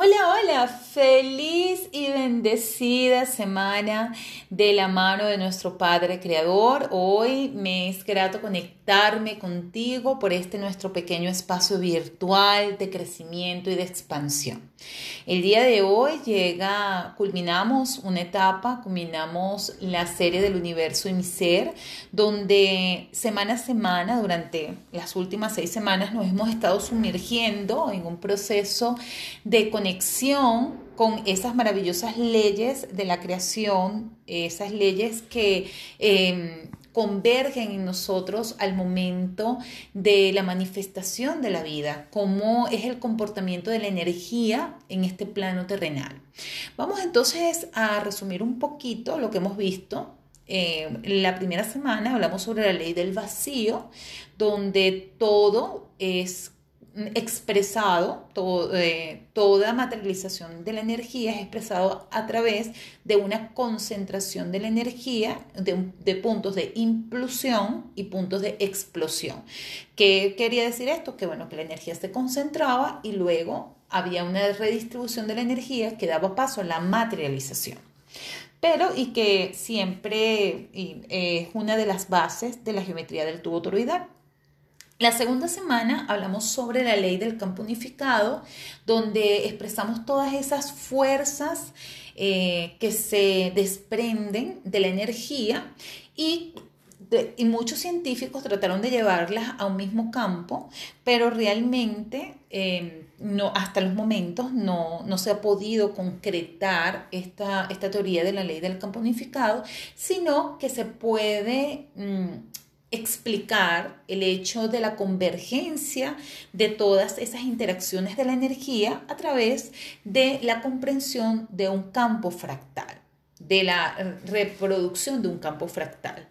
Hola, hola, feliz y bendecida semana de la mano de nuestro Padre Creador. Hoy me es grato conectarme contigo por este nuestro pequeño espacio virtual de crecimiento y de expansión. El día de hoy llega, culminamos una etapa, culminamos la serie del universo y mi ser, donde semana a semana, durante las últimas seis semanas, nos hemos estado sumergiendo en un proceso de conexión conexión con esas maravillosas leyes de la creación, esas leyes que em, convergen en nosotros al momento de la manifestación de la vida, cómo es el comportamiento de la energía en este plano terrenal. Vamos entonces a resumir un poquito lo que hemos visto em, la primera semana hablamos sobre la ley del vacío, donde todo es expresado, eh, toda materialización de la energía es expresado a través de una concentración de la energía de, puntos de impulsión y puntos de explosión. ¿Qué quería decir esto? Que bueno, que la energía se concentraba y luego había una redistribución de la energía que daba paso a la materialización pero y que siempre es una de las bases de la geometría del tubo toroidal. La segunda semana hablamos sobre la ley del campo unificado, donde expresamos todas esas fuerzas eh, que se desprenden de la energía y, muchos científicos trataron de llevarlas a un mismo campo, pero realmente eh, no, hasta los momentos no, se ha podido concretar esta, esta, teoría de la ley del campo unificado, sino que se puede... Mm, explicar el hecho de la convergencia de todas esas interacciones de la energía a través de la comprensión de un campo fractal, de la reproducción de un campo fractal.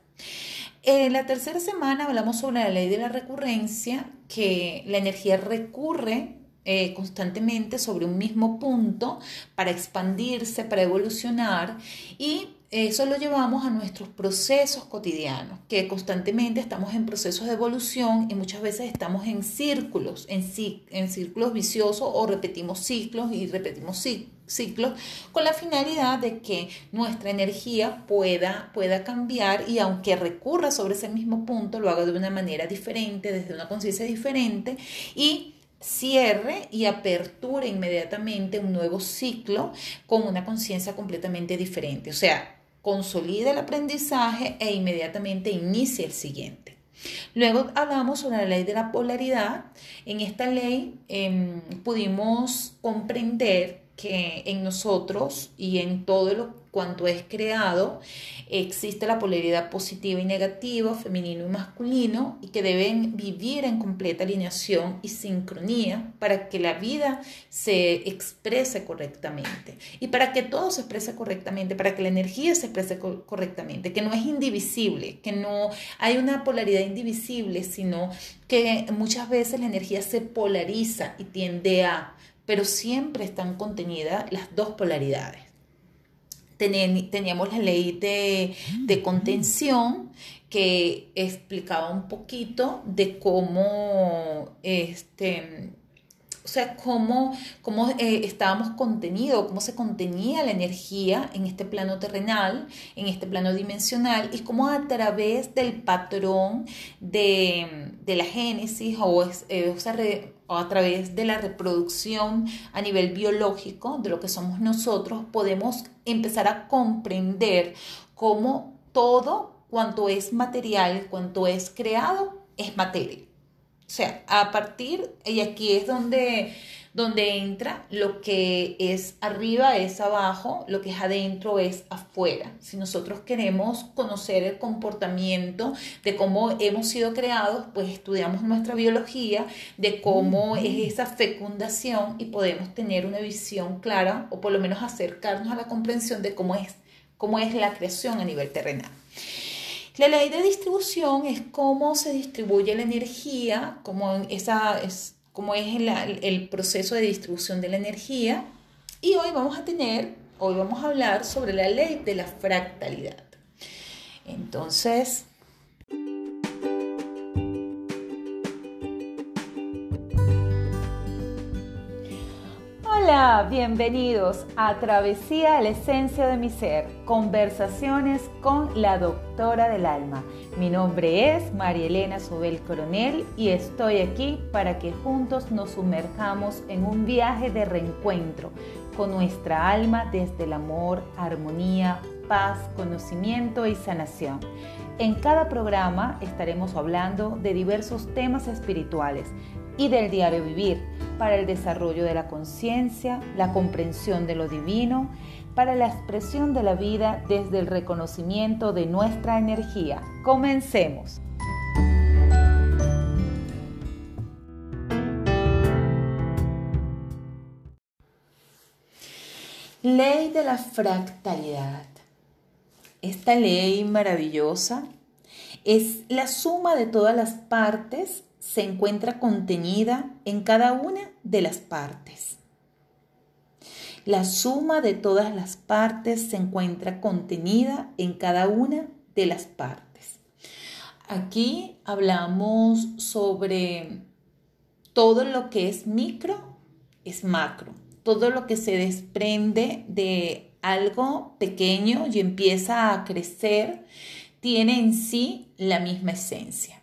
En la tercera semana hablamos sobre la ley de la recurrencia, que la energía recurre eh, constantemente sobre un mismo punto para expandirse, para evolucionar y eso lo llevamos a nuestros procesos cotidianos, que constantemente estamos en procesos de evolución y muchas veces estamos en círculos, en, en círculos viciosos o repetimos ciclos y repetimos ciclos con la finalidad de que nuestra energía pueda, pueda cambiar y aunque recurra sobre ese mismo punto, lo haga de una manera diferente, desde una conciencia diferente y cierre y aperture inmediatamente un nuevo ciclo con una conciencia completamente diferente. O sea, consolida el aprendizaje e inmediatamente inicia el siguiente. Luego hablamos sobre la ley de la polaridad. En esta ley em, pudimos comprender que en nosotros y en todo lo cuanto es creado, existe la polaridad positiva y negativa, femenino y masculino, y que deben vivir en completa alineación y sincronía para que la vida se exprese correctamente. Y para que todo se exprese correctamente, para que la energía se exprese correctamente, que no es indivisible, que no hay una polaridad indivisible, sino que muchas veces la energía se polariza y tiende a, pero siempre están contenidas las dos polaridades. Teníamos la ley de, contención que explicaba un poquito de cómo este, o sea, cómo, cómo eh, estábamos contenidos, cómo se contenía la energía en este plano terrenal, en este plano dimensional, y cómo a través del patrón de, la génesis o, eh, o a través de la reproducción a nivel biológico de lo que somos nosotros, podemos empezar a comprender cómo todo cuanto es material, cuanto es creado, es materia. O sea, a partir, y aquí es donde, donde entra lo que es arriba es abajo, lo que es adentro es afuera. Si nosotros queremos conocer el comportamiento de cómo hemos sido creados, pues estudiamos nuestra biología, de cómo es esa fecundación y podemos tener una visión clara o por lo menos acercarnos a la comprensión de cómo es, cómo es la creación a nivel terrenal. La ley de distribución es cómo se distribuye la energía, cómo, esa, es, cómo es el, proceso de distribución de la energía. Y hoy vamos a tener, hoy vamos a hablar sobre la ley de la fractalidad. Entonces, Hola, bienvenidos a Travesía a la Esencia de mi Ser, conversaciones con la doctora del alma. Mi nombre es María Elena Sobel Coronel y estoy aquí para que juntos nos sumerjamos en un viaje de reencuentro con nuestra alma desde el amor, armonía, paz, conocimiento y sanación. En cada programa estaremos hablando de diversos temas espirituales y del diario vivir para el desarrollo de la conciencia, la comprensión de lo divino, para la expresión de la vida desde el reconocimiento de nuestra energía. Comencemos. Ley de la fractalidad. Esta ley maravillosa es la suma de todas las partes se encuentra contenida en cada una de las partes. La suma de todas las partes se encuentra contenida en cada una de las partes. Aquí hablamos sobre todo lo que es micro, es macro. Todo lo que se desprende de algo pequeño y empieza a crecer tiene en sí la misma esencia.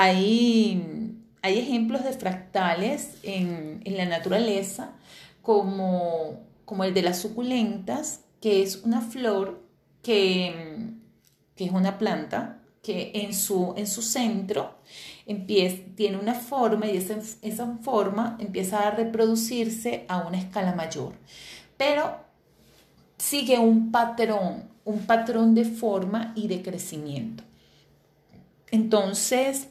Hay, hay ejemplos de fractales en, la naturaleza, como, como, el de las suculentas, que es una flor que, que es una planta que en su, en su centro empieza, tiene una forma y esa, esa forma empieza a reproducirse a una escala mayor. Pero sigue un patrón, un patrón de forma y de crecimiento. Entonces,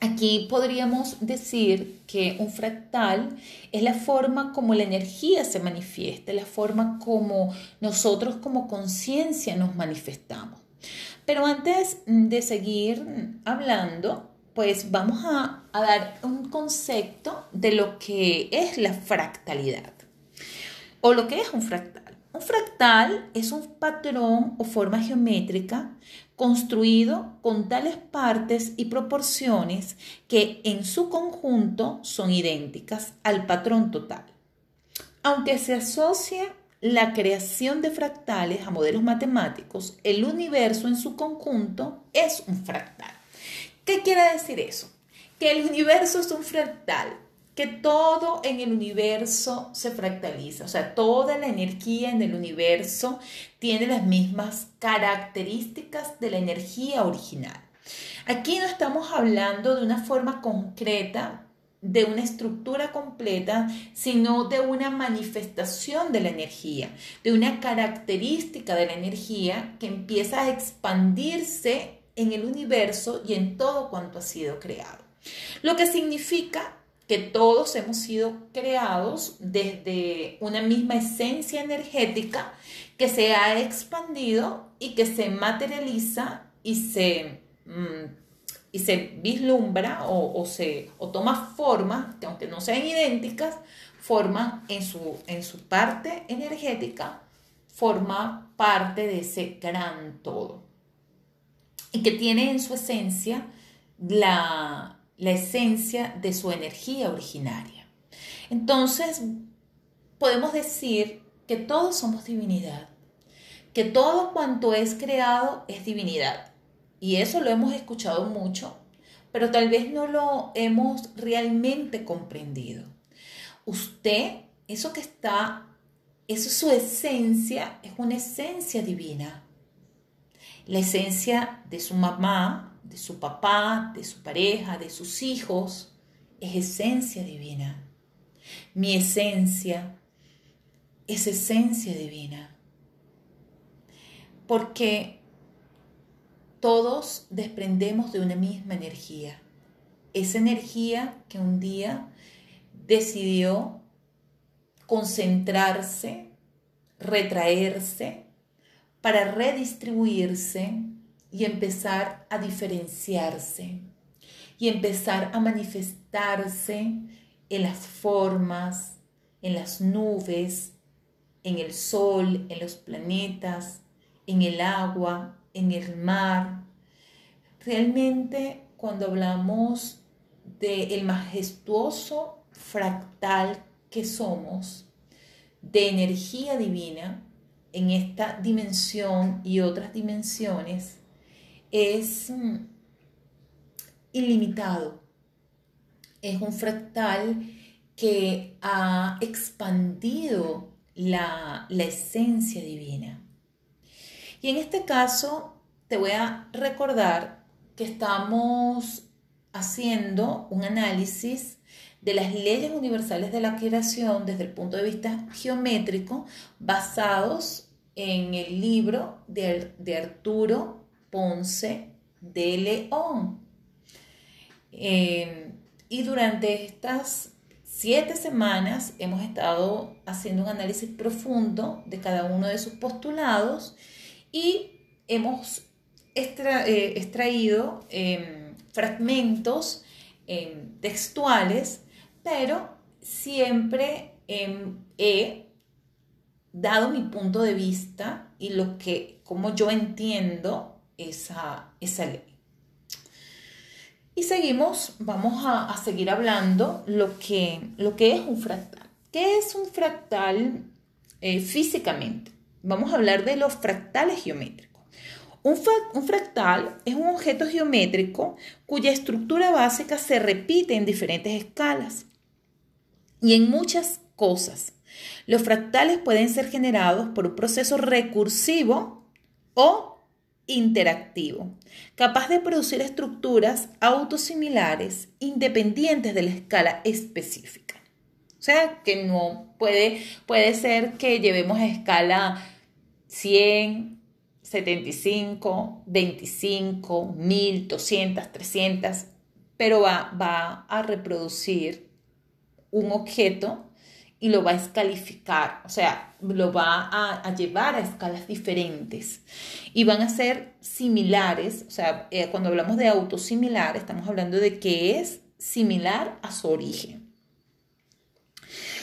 Aquí podríamos decir que un fractal es la forma como la energía se manifiesta, la forma como nosotros como conciencia nos manifestamos. Pero antes de seguir hablando, pues vamos a, a, dar un concepto de lo que es la fractalidad o lo que es un fractal. Un fractal es un patrón o forma geométrica construido con tales partes y proporciones que en su conjunto son idénticas al patrón total. Aunque se asocia la creación de fractales a modelos matemáticos, el universo en su conjunto es un fractal. ¿Qué quiere decir eso? Que el universo es un fractal que todo en el universo se fractaliza, o sea, toda la energía en el universo tiene las mismas características de la energía original. Aquí no estamos hablando de una forma concreta, de una estructura completa, sino de una manifestación de la energía, de una característica de la energía que empieza a expandirse en el universo y en todo cuanto ha sido creado. Lo que significa que todos hemos sido creados desde una misma esencia energética que se ha expandido y que se materializa y se, mm, y se vislumbra o, se, o toma forma, que aunque no sean idénticas, forman en su, en su parte energética, forma parte de ese gran todo. Y que tiene en su esencia la, la esencia de su energía originaria. Entonces, podemos decir que todos somos divinidad, que todo cuanto es creado es divinidad. Y eso lo hemos escuchado mucho, pero tal vez no lo hemos realmente comprendido. Usted, eso que está, eso es su esencia, es una esencia divina. La esencia de su mamá, de su papá, de su pareja, de sus hijos, es esencia divina. Mi esencia es esencia divina. Porque todos desprendemos de una misma energía. Esa energía que un día decidió concentrarse, retraerse, para redistribuirse y empezar a diferenciarse y empezar a manifestarse en las formas, en las nubes, en el sol, en los planetas, en el agua, en el mar. Realmente cuando hablamos del majestuoso fractal que somos de energía divina en esta dimensión y otras dimensiones es mm, ilimitado. Es un fractal que ha expandido la, la esencia divina. Y en este caso te voy a recordar que estamos haciendo un análisis de las leyes universales de la creación desde el punto de vista geométrico basados en el libro de, Arturo Ponce de León. Eh, y durante estas siete semanas hemos estado haciendo un análisis profundo de cada uno de sus postulados y hemos eh, extraído em, fragmentos em, textuales, pero siempre em, he dado mi punto de vista y lo que, como yo entiendo esa, esa ley. Y seguimos, vamos a, seguir hablando lo que, lo que es un fractal. ¿Qué es un fractal eh, físicamente? Vamos a hablar de los fractales geométricos. Un, un, fractal es un objeto geométrico cuya estructura básica se repite en diferentes escalas y en muchas cosas. Los fractales pueden ser generados por un proceso recursivo o interactivo, capaz de producir estructuras autosimilares independientes de la escala específica. O sea, que no puede, puede ser que llevemos a escala 100, 75, 25, 1000, 200, 300, pero va, va a reproducir un objeto y lo va a escalificar, o sea, lo va a, llevar a escalas diferentes y van a ser similares, o sea, eh, cuando hablamos de autosimilar, estamos hablando de que es similar a su origen.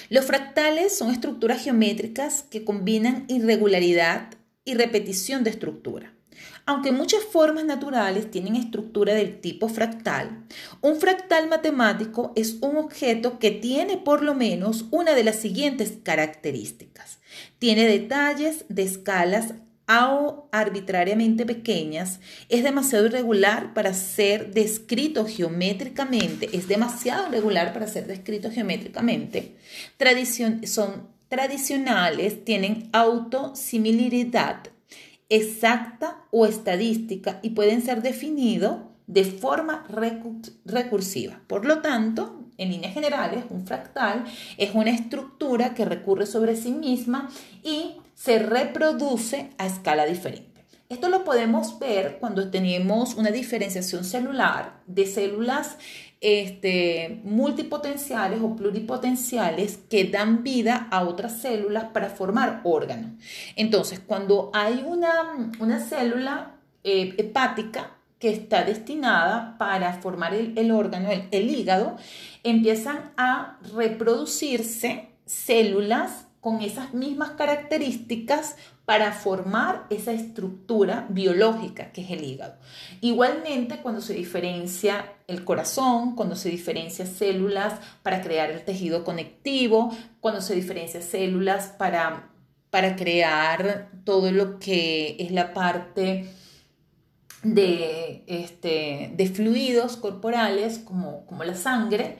Los fractales son estructuras geométricas que combinan irregularidad y repetición de estructura. Aunque muchas formas naturales tienen estructura del tipo fractal, un fractal matemático es un objeto que tiene por lo menos una de las siguientes características. Tiene detalles de escalas arbitrariamente pequeñas, es demasiado irregular para ser descrito geométricamente, es demasiado irregular para ser descrito geométricamente, son tradicionales, tienen autosimilidad exacta o estadística y pueden ser definidos de forma recursiva. Por lo tanto, en líneas generales, un fractal es una estructura que recurre sobre sí misma y se reproduce a escala diferente. Esto lo podemos ver cuando tenemos una diferenciación celular de células este, multipotenciales o pluripotenciales que dan vida a otras células para formar órganos. Entonces, cuando hay una, una célula eh, hepática que está destinada para formar el, órgano, el hígado, empiezan a reproducirse células con esas mismas características para formar esa estructura biológica que es el hígado. Igualmente, cuando se diferencia el corazón, cuando se diferencia células para crear el tejido conectivo, cuando se diferencia células para, para crear todo lo que es la parte de, este, de fluidos corporales como, como la sangre.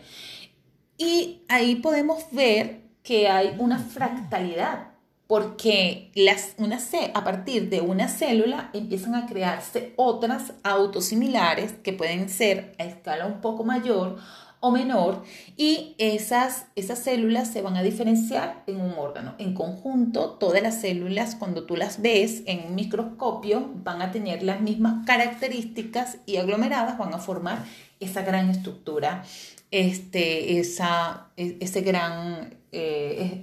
Y ahí podemos ver que hay una fractalidad porque las, una, a partir de una célula empiezan a crearse otras autosimilares que pueden ser a escala un poco mayor o menor y esas, esas células se van a diferenciar en un órgano. En conjunto, todas las células, cuando tú las ves en un microscopio, van a tener las mismas características y aglomeradas van a formar esa gran estructura, este, esa, e, ese gran eh,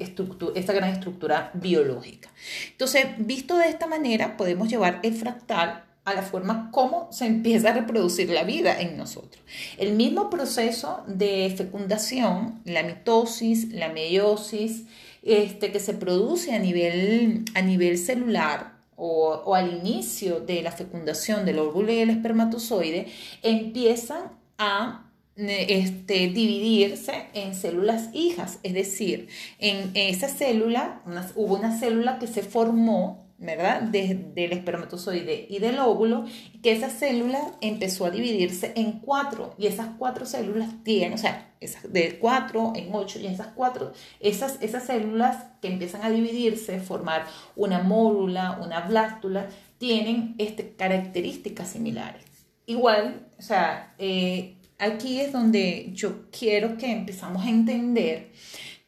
esta gran estructura biológica. Entonces, visto de esta manera, podemos llevar el fractal a la forma como se empieza a reproducir la vida en nosotros. El mismo proceso de fecundación, la mitosis, la meiosis, este, que se produce a nivel, a nivel celular o, al inicio de la fecundación del óvulo y el espermatozoide, empiezan a este, dividirse en células hijas, es decir, en esa célula hubo una célula que se formó, ¿verdad? del espermatozoide y del óvulo, que esa célula empezó a dividirse en cuatro y esas cuatro células tienen, o sea, de cuatro en ocho y esas cuatro, esas, esas células que empiezan a dividirse, formar una mórula, una blástula, tienen este, características similares. Igual, o sea, eh, aquí es donde yo quiero que empezamos a entender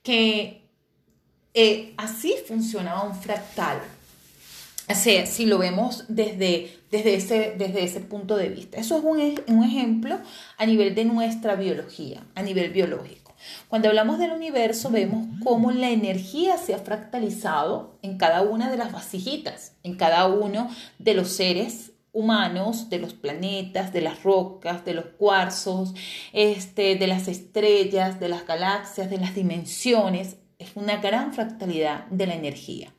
que eh, así funciona un fractal. Sea, si lo vemos desde, desde, ese, desde ese punto de vista. Eso es un, un ejemplo a nivel de nuestra biología, a nivel biológico. Cuando hablamos del universo, vemos cómo la energía se ha fractalizado en cada una de las vasijitas, en cada uno de los seres humanos, de los planetas, de las rocas, de los cuarzos, este, de las estrellas, de las galaxias, de las dimensiones. Es una gran fractalidad de la energía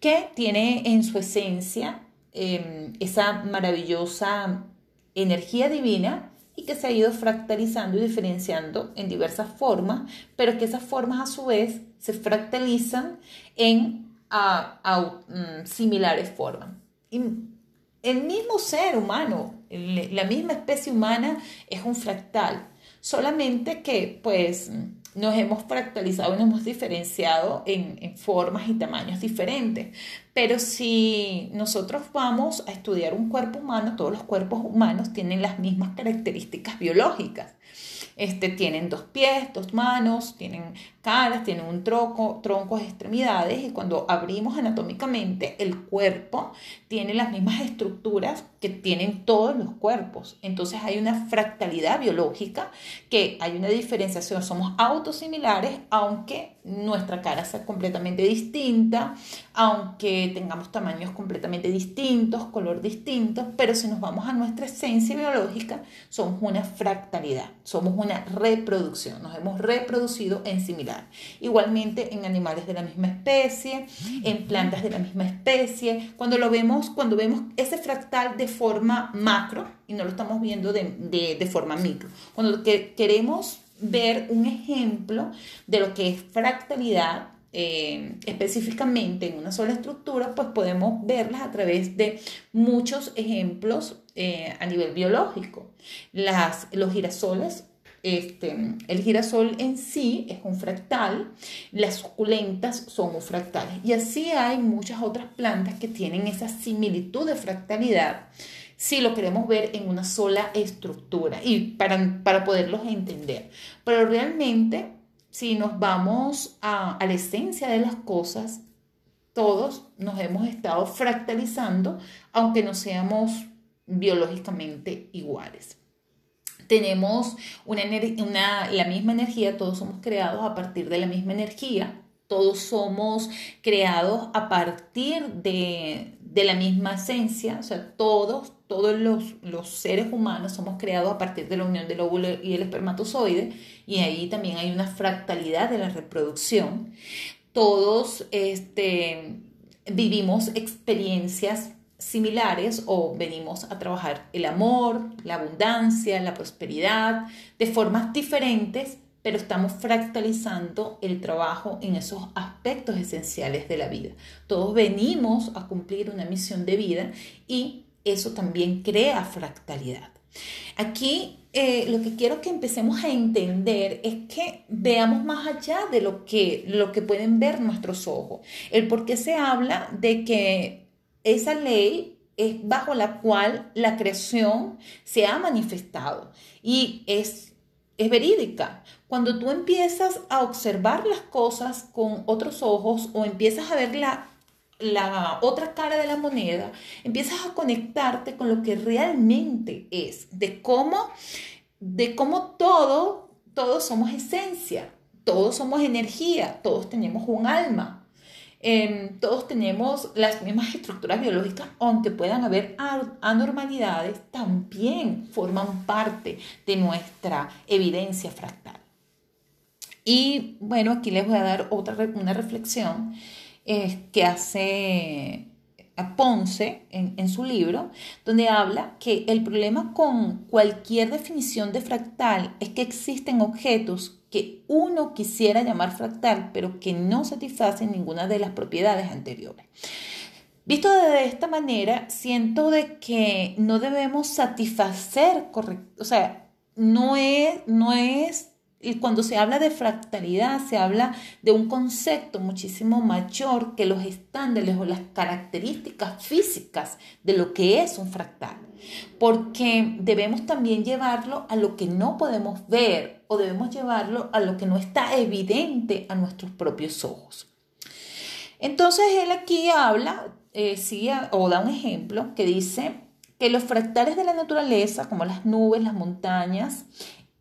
que tiene en su esencia em, esa maravillosa energía divina y que se ha ido fractalizando y diferenciando en diversas formas, pero que esas formas a su vez se fractalizan en mm, similares formas. Y el mismo ser humano, la misma especie humana es un fractal, solamente que pues nos hemos fractalizado y nos hemos diferenciado en, formas y tamaños diferentes. Pero si nosotros vamos a estudiar un cuerpo humano, todos los cuerpos humanos tienen las mismas características biológicas. Este, tienen dos pies, dos manos, tienen tienen un tronco, troncos, extremidades y cuando abrimos anatómicamente el cuerpo tiene las mismas estructuras que tienen todos los cuerpos. Entonces hay una fractalidad biológica que hay una diferenciación, somos autosimilares aunque nuestra cara sea completamente distinta, aunque tengamos tamaños completamente distintos, color distintos, pero si nos vamos a nuestra esencia biológica, somos una fractalidad, somos una reproducción, nos hemos reproducido en similar. Igualmente en animales de la misma especie, en plantas de la misma especie, cuando lo vemos, cuando vemos ese fractal de forma macro y no lo estamos viendo de, de forma micro, cuando queremos ver un ejemplo de lo que es fractalidad eh, específicamente en una sola estructura, pues podemos verlas a través de muchos ejemplos eh, a nivel biológico. Las, los girasoles, este, el girasol en sí es un fractal, las suculentas son un fractal y así hay muchas otras plantas que tienen esa similitud de fractalidad si lo queremos ver en una sola estructura y para, para poderlos entender. Pero realmente, si nos vamos a, a la esencia de las cosas, todos nos hemos estado fractalizando, aunque no seamos biológicamente iguales. Tenemos una, la misma energía, todos somos creados a partir de la misma energía, todos somos creados a partir de, de la misma esencia, o sea, todos, todos los, los, seres humanos somos creados a partir de la unión del óvulo y el espermatozoide, y ahí también hay una fractalidad de la reproducción. Todos este, vivimos experiencias similares o venimos a trabajar el amor, la abundancia, la prosperidad de formas diferentes, pero estamos fractalizando el trabajo en esos aspectos esenciales de la vida. Todos venimos a cumplir una misión de vida y eso también crea fractalidad. Aquí eh, lo que quiero que empecemos a entender es que veamos más allá de lo que, lo que pueden ver nuestros ojos. El por qué se habla de que esa ley es bajo la cual la creación se ha manifestado y es, es verídica. Cuando tú empiezas a observar las cosas con otros ojos o empiezas a ver la, la otra cara de la moneda, empiezas a conectarte con lo que realmente es, de cómo, de cómo todo, todos somos esencia, todos somos energía, todos tenemos un alma. Todos tenemos las mismas estructuras biológicas, aunque puedan haber anormalidades, también forman parte de nuestra evidencia fractal. Y bueno, aquí les voy a dar otra una reflexión eh, que hace Ponce en, en, su libro, donde habla que el problema con cualquier definición de fractal es que existen objetos que uno quisiera llamar fractal, pero que no satisfacen ninguna de las propiedades anteriores. Visto de esta manera, siento de que no debemos satisfacer, o sea, no es, no es, y cuando se habla de fractalidad, se habla de un concepto muchísimo mayor que los estándares o las características físicas de lo que es un fractal. Porque debemos también llevarlo a lo que no podemos ver o debemos llevarlo a lo que no está evidente a nuestros propios ojos. Entonces él aquí habla eh, o da un ejemplo que dice que los fractales de la naturaleza, como las nubes, las montañas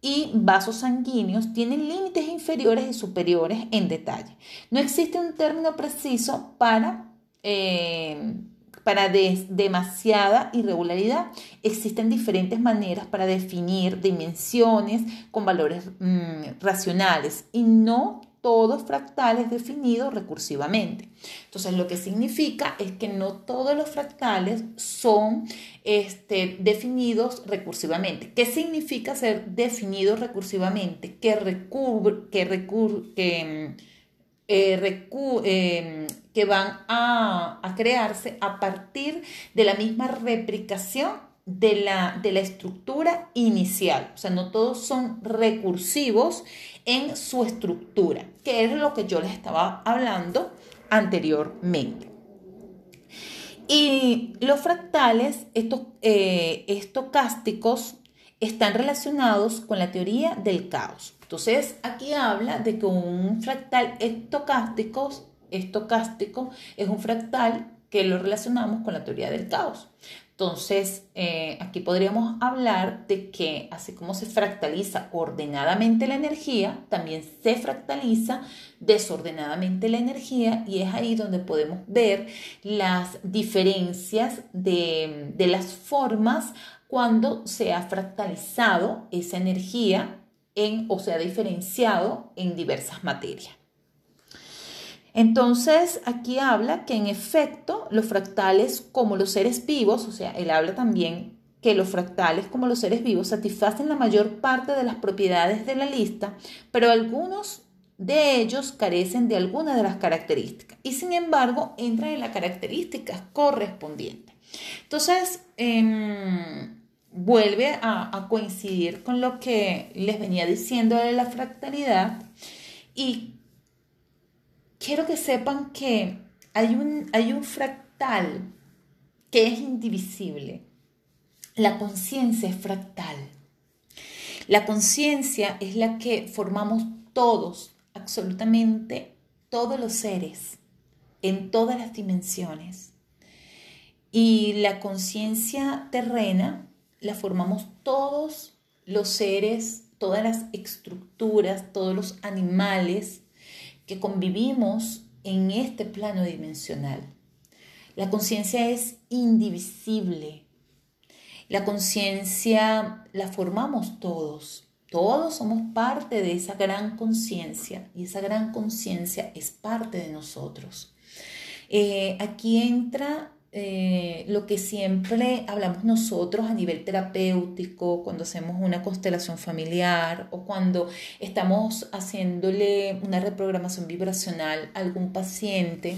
y vasos sanguíneos, tienen límites inferiores y superiores en detalle. No existe un término preciso para... Eh, para demasiada irregularidad. Existen diferentes maneras para definir dimensiones con valores mm, racionales y no todos fractales definidos recursivamente. Entonces, lo que significa es que no todos los fractales son este, definidos recursivamente. ¿Qué significa ser definido recursivamente? Que, recur, que, que, eh, em, que van a, a crearse a partir de la misma replicación de la, de la estructura inicial. O sea, no todos son recursivos en su estructura, que es lo que yo les estaba hablando anteriormente. Y los fractales, estos eh, estocásticos, están relacionados con la teoría del caos. Entonces, aquí habla de que un fractal estocástico, estocástico es un fractal que lo relacionamos con la teoría del caos. Entonces, eh, aquí podríamos hablar de que así como se fractaliza ordenadamente la energía, también se fractaliza desordenadamente la energía y es ahí donde podemos ver las diferencias de, de las formas cuando se ha fractalizado esa energía en, o se ha diferenciado en diversas materias. Entonces, aquí habla que en efecto los fractales como los seres vivos, o sea, él habla también que los fractales como los seres vivos satisfacen la mayor parte de las propiedades de la lista, pero algunos de ellos carecen de alguna de las características y sin embargo entran en las características correspondientes. Entonces, em, vuelve a, a, coincidir con lo que les venía diciendo de la fractalidad y quiero que sepan que hay un, hay un fractal que es indivisible. La conciencia es fractal. La conciencia es la que formamos todos, absolutamente todos los seres, en todas las dimensiones. Y la conciencia terrena la formamos todos los seres, todas las estructuras, todos los animales, que convivimos en este plano dimensional. La conciencia es indivisible. La conciencia la formamos todos. Todos somos parte de esa gran conciencia y esa gran conciencia es parte de nosotros. Eh, aquí entra eh, lo que siempre hablamos nosotros a nivel terapéutico, cuando hacemos una constelación familiar o cuando estamos haciéndole una reprogramación vibracional a algún paciente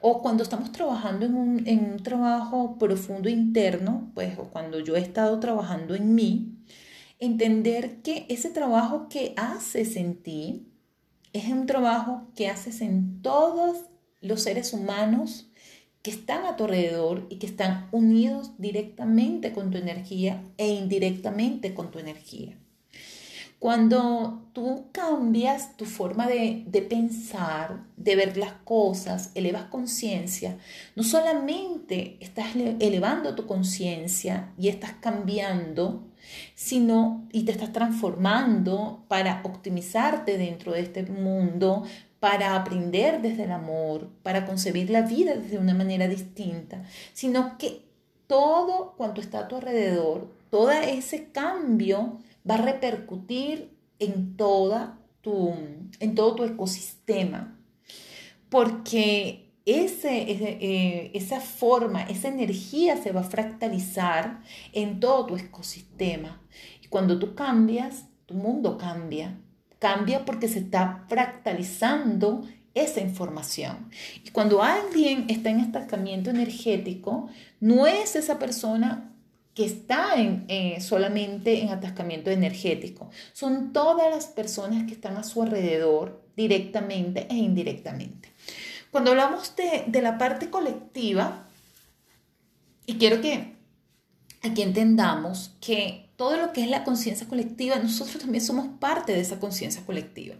o cuando estamos trabajando en un, en un trabajo profundo interno, pues o cuando yo he estado trabajando en mí, entender que ese trabajo que haces en ti es un trabajo que haces en todos los seres humanos que están a tu alrededor y que están unidos directamente con tu energía e indirectamente con tu energía. Cuando tú cambias tu forma de, de pensar, de ver las cosas, elevas conciencia, no solamente estás elevando tu conciencia y estás cambiando, sino y te estás transformando para optimizarte dentro de este mundo, para aprender desde el amor, para concebir la vida desde una manera distinta, sino que todo cuanto está a tu alrededor, todo ese cambio va a repercutir en, toda tu, en todo tu ecosistema, porque ese, eh, esa forma, esa energía se va a fractalizar en todo tu ecosistema. Y cuando tú cambias, tu mundo cambia. Cambia porque se está fractalizando esa información. Y cuando alguien está en estancamiento energético, no es esa persona que está en, eh, solamente en atascamiento energético. Son todas las personas que están a su alrededor, directamente e indirectamente. Cuando hablamos de, de la parte colectiva, y quiero que aquí entendamos que todo lo que es la conciencia colectiva, nosotros también somos parte de esa conciencia colectiva.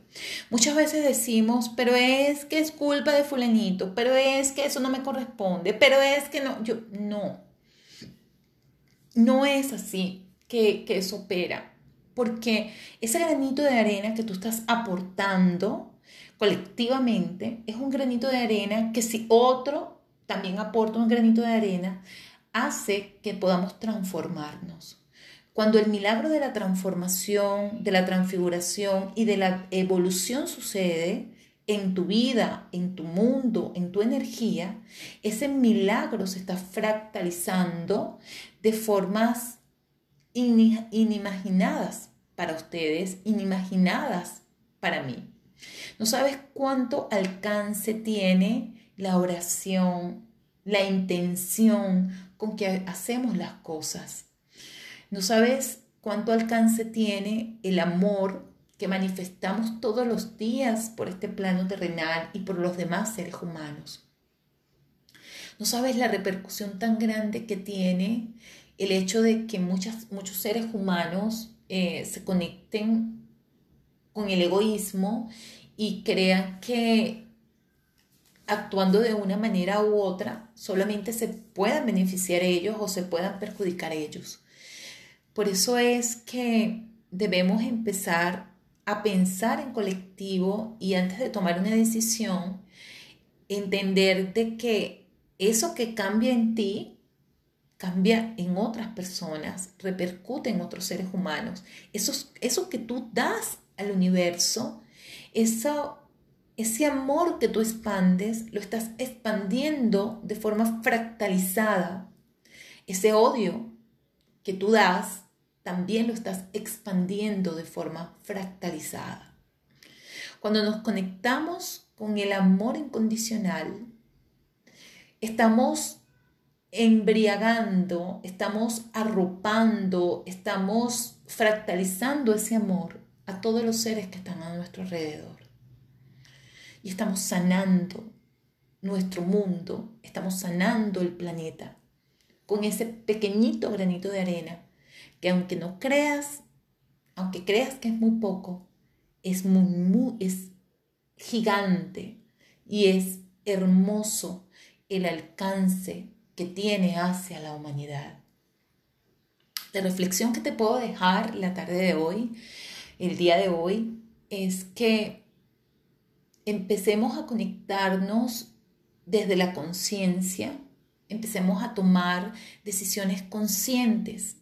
Muchas veces decimos, pero es que es culpa de fulanito, pero es que eso no me corresponde, pero es que no, yo no. No es así que, que eso opera, porque ese granito de arena que tú estás aportando colectivamente es un granito de arena que si otro también aporta un granito de arena, hace que podamos transformarnos. Cuando el milagro de la transformación, de la transfiguración y de la evolución sucede en tu vida, en tu mundo, en tu energía, ese milagro se está fractalizando de formas inimaginadas para ustedes, inimaginadas para mí. No sabes cuánto alcance tiene la oración, la intención con que hacemos las cosas. No sabes cuánto alcance tiene el amor que manifestamos todos los días por este plano terrenal y por los demás seres humanos. No sabes la repercusión tan grande que tiene el hecho de que muchos seres humanos eh, se conecten con el egoísmo y crean que actuando de una manera u otra solamente se puedan beneficiar ellos o se puedan perjudicar ellos. Por eso es que debemos empezar a pensar en colectivo y antes de tomar una decisión, entender de que eso que cambia en ti cambia en otras personas, repercute en otros seres humanos. Eso, eso que tú das al universo, eso, ese amor que tú expandes, lo estás expandiendo de forma fractalizada. Ese odio que tú das, también lo estás expandiendo de forma fractalizada. Cuando nos conectamos con el amor incondicional, estamos embriagando, estamos arropando, estamos fractalizando ese amor a todos los seres que están a nuestro alrededor. Y estamos sanando nuestro mundo, estamos sanando el planeta con ese pequeñito granito de arena que aunque no creas, aunque creas que es muy poco, es, muy, es gigante y es hermoso el alcance que tiene hacia la humanidad. La reflexión que te puedo dejar la tarde de hoy, el día de hoy, es que empecemos a conectarnos desde la conciencia, empecemos a tomar decisiones conscientes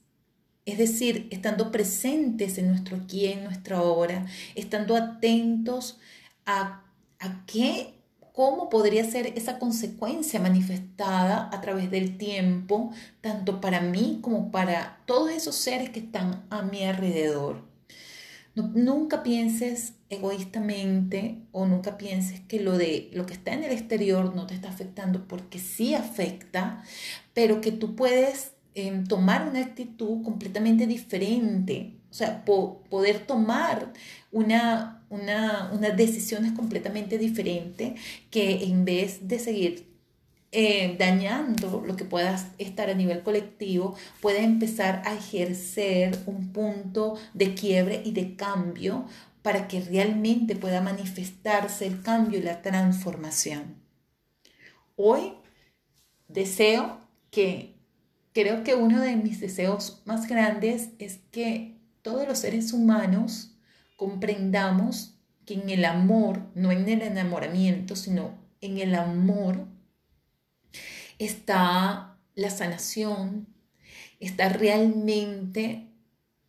es decir, estando presentes en nuestro aquí, en nuestra hora, estando atentos a, a qué, cómo podría ser esa consecuencia manifestada a través del tiempo, tanto para mí como para todos esos seres que están a mi alrededor. Nunca pienses egoístamente o nunca pienses que lo de lo que está en el exterior no te está afectando porque sí afecta, pero que tú puedes tomar una actitud completamente diferente, o sea, poder tomar una, una, unas decisiones completamente diferentes que en vez de seguir eh, dañando lo que puedas estar a nivel colectivo, puede empezar a ejercer un punto de quiebre y de cambio para que realmente pueda manifestarse el cambio y la transformación. Hoy deseo que creo que uno de mis deseos más grandes es que todos los seres humanos comprendamos que en el amor, no en el enamoramiento, sino en el amor, está la sanación, está realmente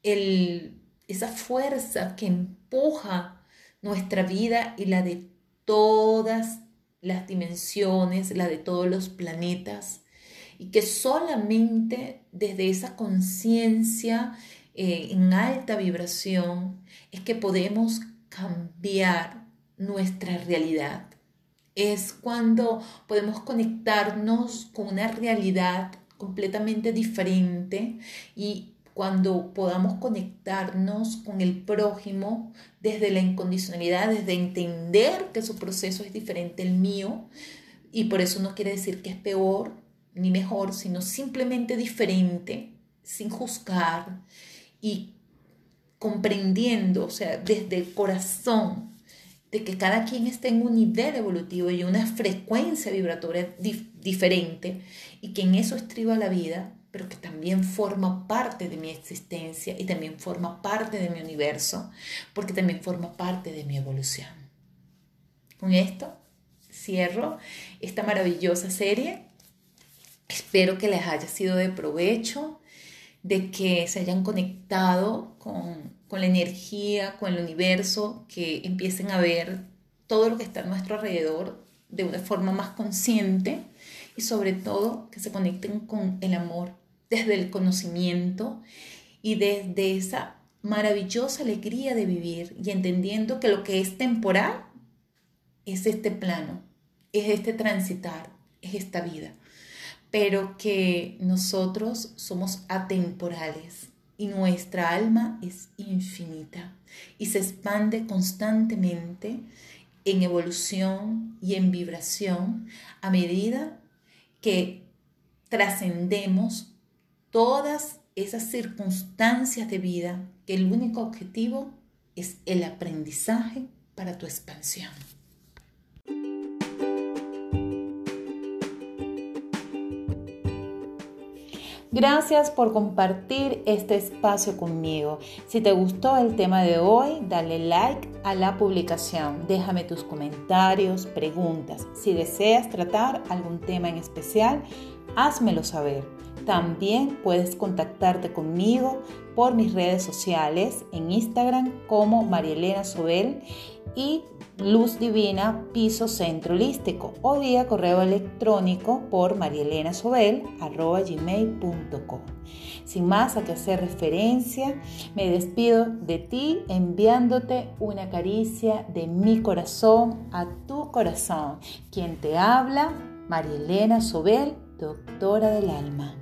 el, esa fuerza que empuja nuestra vida y la de todas las dimensiones, la de todos los planetas, y que solamente desde esa conciencia eh, en alta vibración es que podemos cambiar nuestra realidad. Es cuando podemos conectarnos con una realidad completamente diferente y cuando podamos conectarnos con el prójimo desde la incondicionalidad, desde entender que su proceso es diferente al mío. Y por eso no quiere decir que es peor ni mejor, sino simplemente diferente, sin juzgar y comprendiendo, o sea, desde el corazón, de que cada quien está en un nivel evolutivo y una frecuencia vibratoria diferente y que en eso estriba la vida, pero que también forma parte de mi existencia y también forma parte de mi universo, porque también forma parte de mi evolución. Con esto cierro esta maravillosa serie. Espero que les haya sido de provecho de que se hayan conectado con, la energía, con el universo, que empiecen a ver todo lo que está a nuestro alrededor de una forma más consciente y sobre todo que se conecten con el amor desde el conocimiento y desde esa maravillosa alegría de vivir y entendiendo que lo que es temporal es este plano, es este transitar, es esta vida pero que nosotros somos atemporales y nuestra alma es infinita y se expande constantemente en evolución y en vibración a medida que trascendemos todas esas circunstancias de vida que el único objetivo es el aprendizaje para tu expansión. Gracias por compartir este espacio conmigo. Si te gustó el tema de hoy, dale like a la publicación. Déjame tus comentarios, preguntas. Si deseas tratar algún tema en especial, házmelo saber. También puedes contactarte conmigo por mis redes sociales en Instagram como Marielena Sobel y Luz Divina Piso Centro Holístico o vía correo electrónico por marielenasobel.gmail.com. Sin más a que hacer referencia, me despido de ti enviándote una caricia de mi corazón a tu corazón. Quien te habla, Marielena Sobel, doctora del alma.